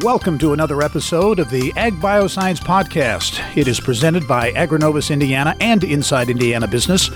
Welcome to another episode of the Ag Bioscience Podcast. It is presented by AgriNovus Indiana and Inside Indiana Business.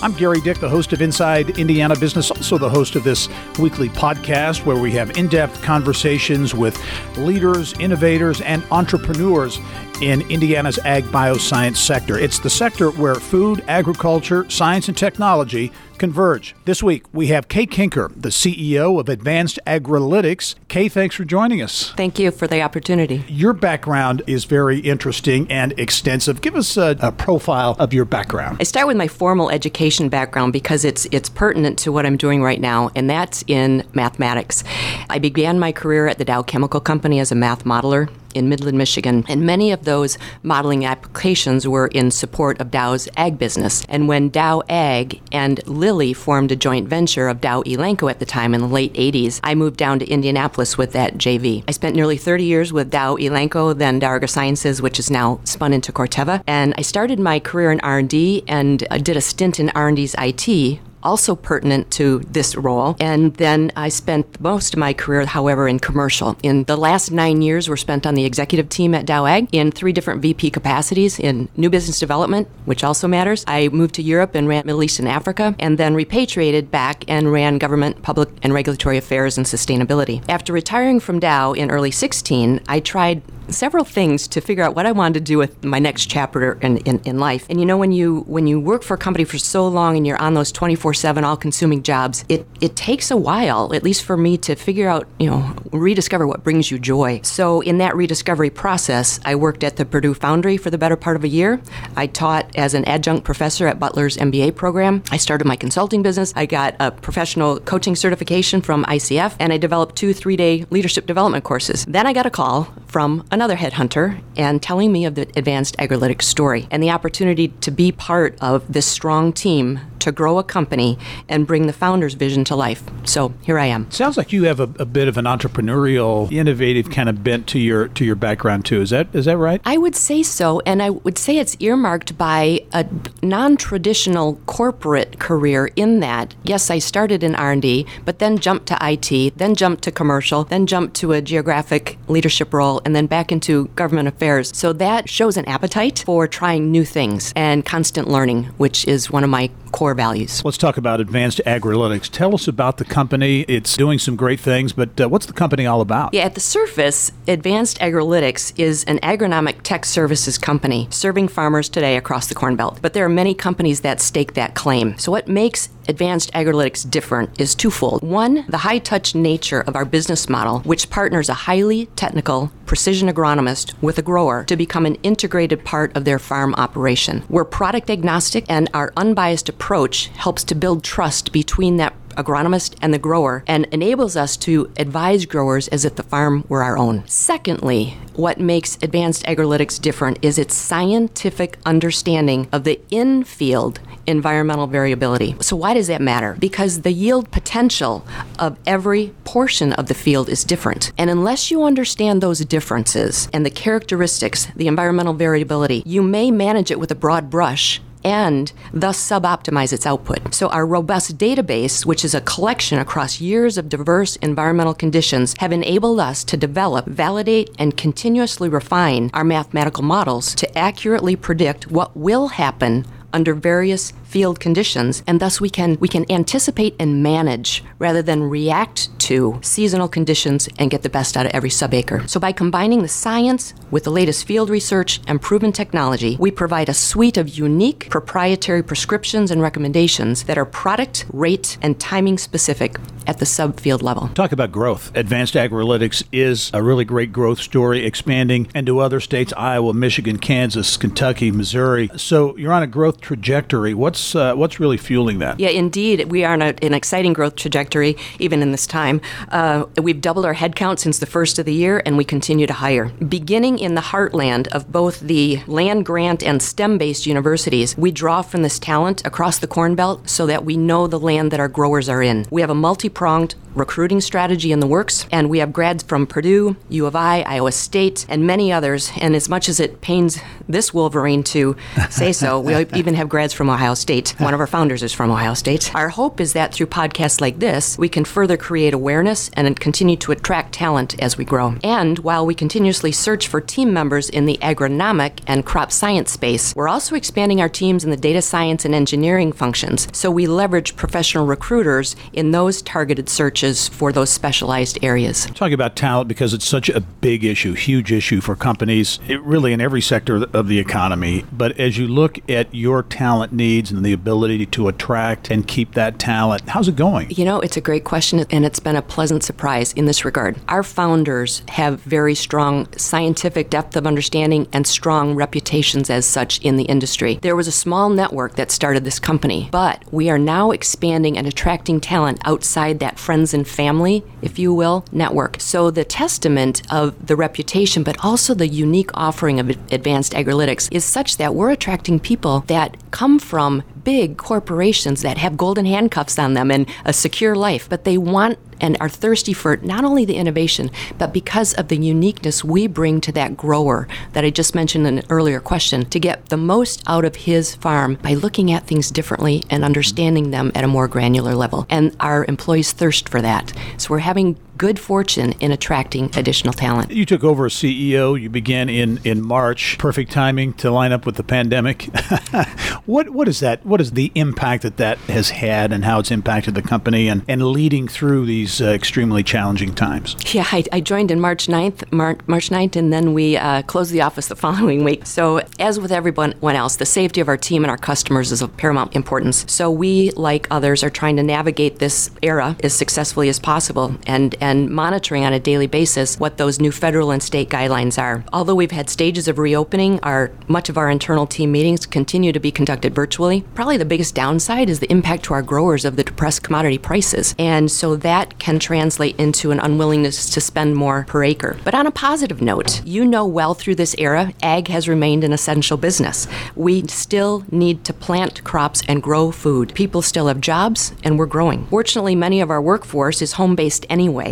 I'm Gerry Dick, the host of Inside Indiana Business, also the host of this weekly podcast where we have in depth conversations with leaders, innovators, and entrepreneurs in Indiana's ag bioscience sector. It's the sector where food, agriculture, science, and technology converge. This week, we have Kay Kuenker, the CEO of Advanced Agrilytics. Kay, thanks for joining us. Thank you for the opportunity. Your background is very interesting and extensive. Give us a, a profile of your background. I start with my formal education background because it's it's pertinent to what I'm doing right now, and that's in mathematics. I began my career at the Dow Chemical Company as a math modeler in Midland, Michigan. And many of those modeling applications were in support of Dow's ag business. And when Dow Ag and Lilly formed a joint venture of Dow Elanco at the time in the late 80s, I moved down to Indianapolis with that JV. I spent nearly 30 years with Dow Elanco, then Dow AgroSciences, which is now spun into Corteva. And I started my career in R&D and uh, did a stint in R&D's IT also pertinent to this role. And then I spent most of my career, however, in commercial. In the last nine years were spent on the executive team at Dow Ag in three different VP capacities in new business development, which also matters. I moved to Europe and ran Middle East and Africa, and then repatriated back and ran government, public, and regulatory affairs and sustainability. After retiring from Dow in early 16, I tried several things to figure out what I wanted to do with my next chapter in, in, in life. And you know, when you when you work for a company for so long and you're on those 24/7 all-consuming jobs, it it takes a while, at least for me, to figure out, you know, rediscover what brings you joy. So in that rediscovery process, I worked at the Purdue Foundry for the better part of a year. I taught as an adjunct professor at Butler's MBA program. I started my consulting business. I got a professional coaching certification from ICF, and I developed two three-day leadership development courses. Then I got a call from another headhunter and telling me of the Advanced Agrilytics story and the opportunity to be part of this strong team to grow a company and bring the founder's vision to life. So here I am. Sounds like you have a, a, bit of an entrepreneurial, innovative kind of bent to your to your background too. Is that is that right? I would say so, and I would say it's earmarked by a non-traditional corporate career. In that, yes, I started in R and D, but then jumped to IT, then jumped to commercial, then jumped to a geographic leadership role, and then back into government affairs. So that shows an appetite for trying new things and constant learning, which is one of my core values. Let's talk about Advanced Agrilytics. Tell us about the company. It's doing some great things, but uh, what's the company all about? Yeah, at the surface, Advanced Agrilytics is an agronomic tech services company serving farmers today across the Corn Belt. But there are many companies that stake that claim. So what makes Advanced Agrilytics different is twofold. One, the high touch nature of our business model, which partners a highly technical precision agronomist with a grower to become an integrated part of their farm operation. We're product agnostic, and our unbiased approach helps to build trust between that agronomist and the grower and enables us to advise growers as if the farm were our own. Secondly, what makes advanced agrilytics different is its scientific understanding of the in field environmental variability. So, why does that matter? Because the yield potential of every portion of the field is different. And unless you understand those differences and the characteristics, the environmental variability, you may manage it with a broad brush and thus suboptimize its output. So, our robust database, which is a collection across years of diverse environmental conditions, have enabled us to develop, validate, and continuously refine our mathematical models to accurately predict what will happen under various field conditions and thus we can we can anticipate and manage rather than react to seasonal conditions and get the best out of every subacre. So by combining the science with the latest field research and proven technology, we provide a suite of unique proprietary prescriptions and recommendations that are product, rate, and timing specific at the subfield level. Talk about growth. Advanced Agrilytics is a really great growth story expanding into other states, Iowa, Michigan, Kansas, Kentucky, Missouri. So you're on a growth trajectory. What's what's uh, what's really fueling that? Yeah, indeed, we are on an exciting growth trajectory even in this time. Uh, we've doubled our headcount since the first of the year, and we continue to hire. Beginning in the heartland of both the land grant and STEM-based universities, we draw from this talent across the Corn Belt so that we know the land that our growers are in. We have a multi-pronged recruiting strategy in the works, and we have grads from Purdue, U of I, Iowa State, and many others. And as much as it pains this Wolverine to say so, we even have grads from Ohio State. One of our founders is from Ohio State. Our hope is that through podcasts like this, we can further create awareness and continue to attract talent as we grow. And while we continuously search for team members in the agronomic and crop science space, we're also expanding our teams in the data science and engineering functions. So we leverage professional recruiters in those targeted searches for those specialized areas. Talking about talent because it's such a big issue, huge issue for companies, it really in every sector of the economy. But as you look at your talent needs and the ability to attract and keep that talent, how's it going? You know, it's a great question, and it's been a pleasant surprise in this regard. Our founders have very strong scientific depth of understanding and strong reputations as such in the industry. There was a small network that started this company, but we are now expanding and attracting talent outside that friends and family, if you will, network. So the testament of the reputation, but also the unique offering of advanced agrilytics is such that we're attracting people that come from big corporations that have golden handcuffs on them and a secure life, but they want and are thirsty for not only the innovation, but because of the uniqueness we bring to that grower that I just mentioned in an earlier question, to get the most out of his farm by looking at things differently and understanding them at a more granular level. And our employees thirst for that. So we're having good fortune in attracting additional talent. You took over as CEO. You began in, in March. Perfect timing to line up with the pandemic. what what is that? What is the impact that that has had, and how it's impacted the company, and, and leading through these uh, extremely challenging times? Yeah, I, I, joined in March 9th, Mar- March 9th, and then we uh, closed the office the following week. So as with everyone else, the safety of our team and our customers is of paramount importance. So we, like others, are trying to navigate this era as successfully as possible, and, and and monitoring on a daily basis what those new federal and state guidelines are. Although we've had stages of reopening, our much of our internal team meetings continue to be conducted virtually. Probably the biggest downside is the impact to our growers of the depressed commodity prices. And so that can translate into an unwillingness to spend more per acre. But on a positive note, you know well through this era, ag has remained an essential business. We still need to plant crops and grow food. People still have jobs and we're growing. Fortunately, many of our workforce is home based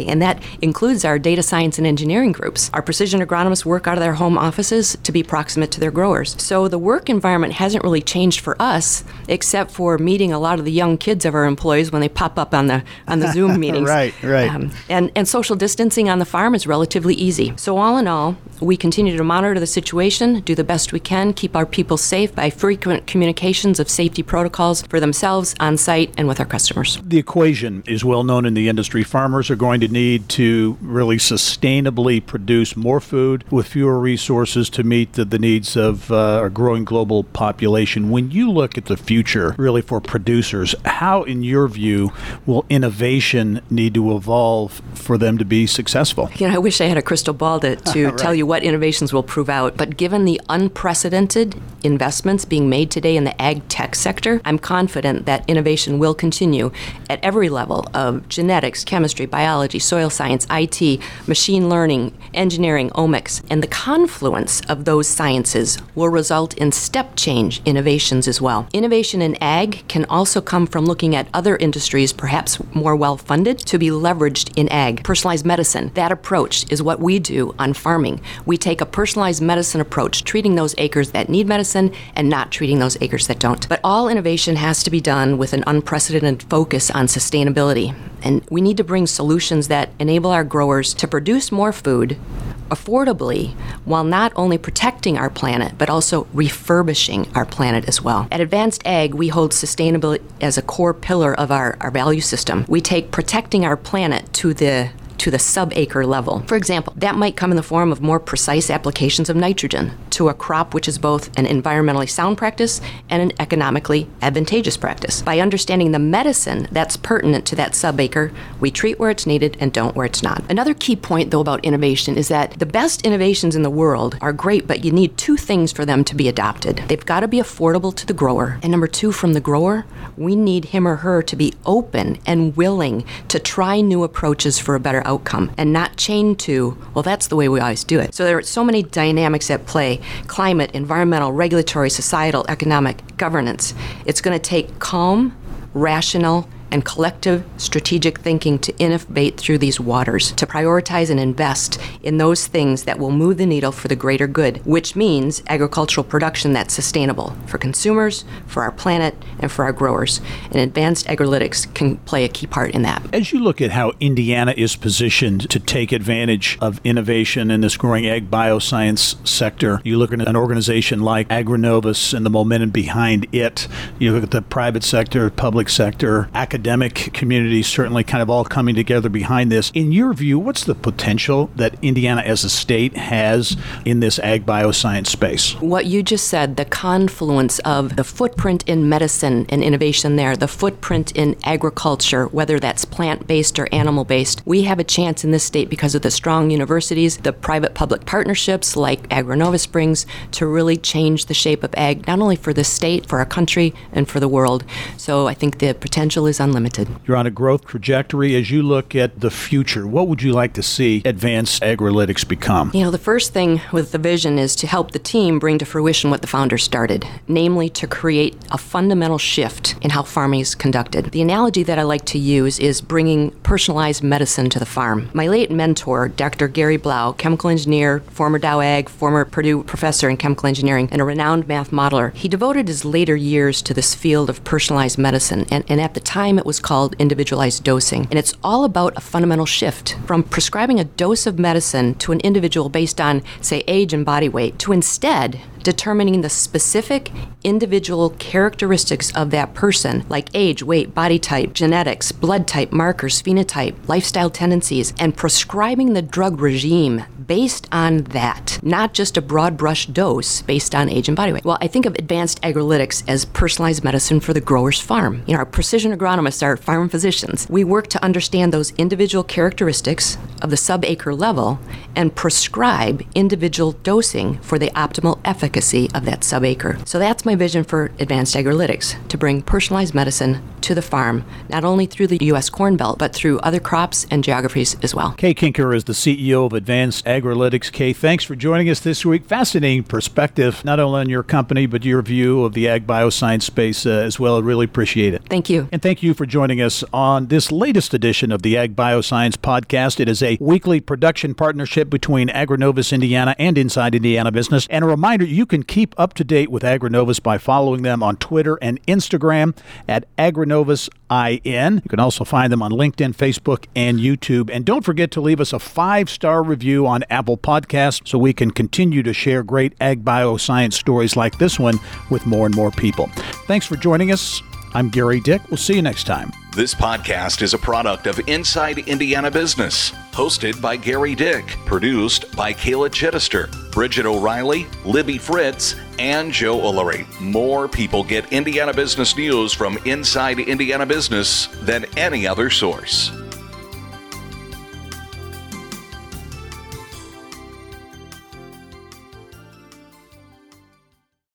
anyway, and that includes our data science and engineering groups. Our precision agronomists work out of their home offices to be proximate to their growers. So the work environment hasn't really changed for us, except for meeting a lot of the young kids of our employees when they pop up on the on the Zoom meetings. right, right. Um, and and social distancing on the farm is relatively easy. So all in all, we continue to monitor the situation, do the best we can, keep our people safe by frequent communications of safety protocols for themselves on site and with our customers. The equation is well known in the industry. Farmers are going to need to really sustainably produce more food with fewer resources to meet the, the needs of uh, a growing global population. When you look at the future, really for producers, how, in your view, will innovation need to evolve for them to be successful? You know, I wish I had a crystal ball to, to right. tell you what innovations will prove out, but given the unprecedented investments being made today in the ag tech sector, I'm confident that innovation will continue at every level of genetics, chemistry, biology, soil science, IT, machine learning, engineering, omics, and the confluence of those sciences will result in step change innovations as well. Innovation in ag can also come from looking at other industries, perhaps more well funded, to be leveraged in ag. Personalized medicine, that approach is what we do on farming. We take a personalized medicine approach, treating those acres that need medicine and not treating those acres that don't. But all innovation has to be done with an unprecedented focus on sustainability. And we need to bring solutions that enable our growers to produce more food affordably while not only protecting our planet but also refurbishing our planet as well. At Advanced Ag, we hold sustainability as a core pillar of our, our value system. We take protecting our planet to the to the sub-acre level. For example, that might come in the form of more precise applications of nitrogen to a crop which is both an environmentally sound practice and an economically advantageous practice. By understanding the medicine that's pertinent to that sub-acre, we treat where it's needed and don't where it's not. Another key point though about innovation is that the best innovations in the world are great, but you need two things for them to be adopted. They've got to be affordable to the grower, and number 2 from the grower, we need him or her to be open and willing to try new approaches for a better outcome and not chained to, well, that's the way we always do it. So there are so many dynamics at play climate, environmental, regulatory, societal, economic, governance. It's going to take calm, rational, and collective strategic thinking to innovate through these waters, to prioritize and invest in those things that will move the needle for the greater good, which means agricultural production that's sustainable for consumers, for our planet, and for our growers. And advanced agrilytics can play a key part in that. As you look at how Indiana is positioned to take advantage of innovation in this growing ag bioscience sector, you look at an organization like Agrinovus and the momentum behind it. You look at the private sector, public sector, academic community, certainly kind of all coming together behind this. In your view, what's the potential that Indiana as a state has in this ag bioscience space? What you just said, the confluence of the footprint in medicine and innovation there, the footprint in agriculture, whether that's plant based or animal based, we have a chance in this state because of the strong universities, the private public partnerships like Agrinova Springs to really change the shape of ag, not only for the state, for our country, and for the world. So I think the potential is unlimited. You're on a growth trajectory. As you look at the future, what would you like to see advanced agrilytics become? You know, the first thing with the vision is to help the team bring to fruition what the founders started, namely to create a fundamental shift in how farming is conducted. The analogy that I like to use is bringing personalized medicine to the farm. My late mentor, Dr. Gary Blau, chemical engineer, former Dow Ag, former Purdue professor in chemical engineering, and a renowned math modeler, he devoted his later years to this field of personalized medicine, and, and at the time it was called individualized dosing. And it's all about a fundamental shift from prescribing a dose of medicine to an individual based on, say, age and body weight, to instead determining the specific individual characteristics of that person, like age, weight, body type, genetics, blood type, markers, phenotype, lifestyle tendencies, and prescribing the drug regime based on that, not just a broad brush dose based on age and body weight. Well, I think of advanced agrilytics as personalized medicine for the grower's farm. You know, our precision agronomists are farm physicians. We work to understand those individual characteristics of the sub-acre level and prescribe individual dosing for the optimal efficacy of that sub-acre. So that's my vision for advanced agrilytics, to bring personalized medicine to the farm, not only through the U.S. Corn Belt, but through other crops and geographies as well. Kay Kuenker is the CEO of Advanced Agrilytics. Kay, thanks for joining us this week. Fascinating perspective, not only on your company, but your view of the ag bioscience space uh, as well. I really appreciate it. Thank you. And thank you for joining us on this latest edition of the Ag Bioscience Podcast. It is a weekly production partnership between Agrinovus Indiana and Inside Indiana Business. And a reminder you can keep up to date with Agrinovus by following them on Twitter and Instagram at Agrinovus IN. You can also find them on LinkedIn, Facebook, and YouTube. And don't forget to leave us a five star review on Apple Podcasts so we can continue to share great ag bioscience stories like this one with more and more people. Thanks for joining us. I'm Gerry Dick. We'll see you next time. This podcast is a product of Inside Indiana Business, hosted by Gerry Dick, produced by Kayla Chittister, Bridget O'Reilly, Libby Fritz, and Joe Ullery. More people get Indiana business news from Inside Indiana Business than any other source.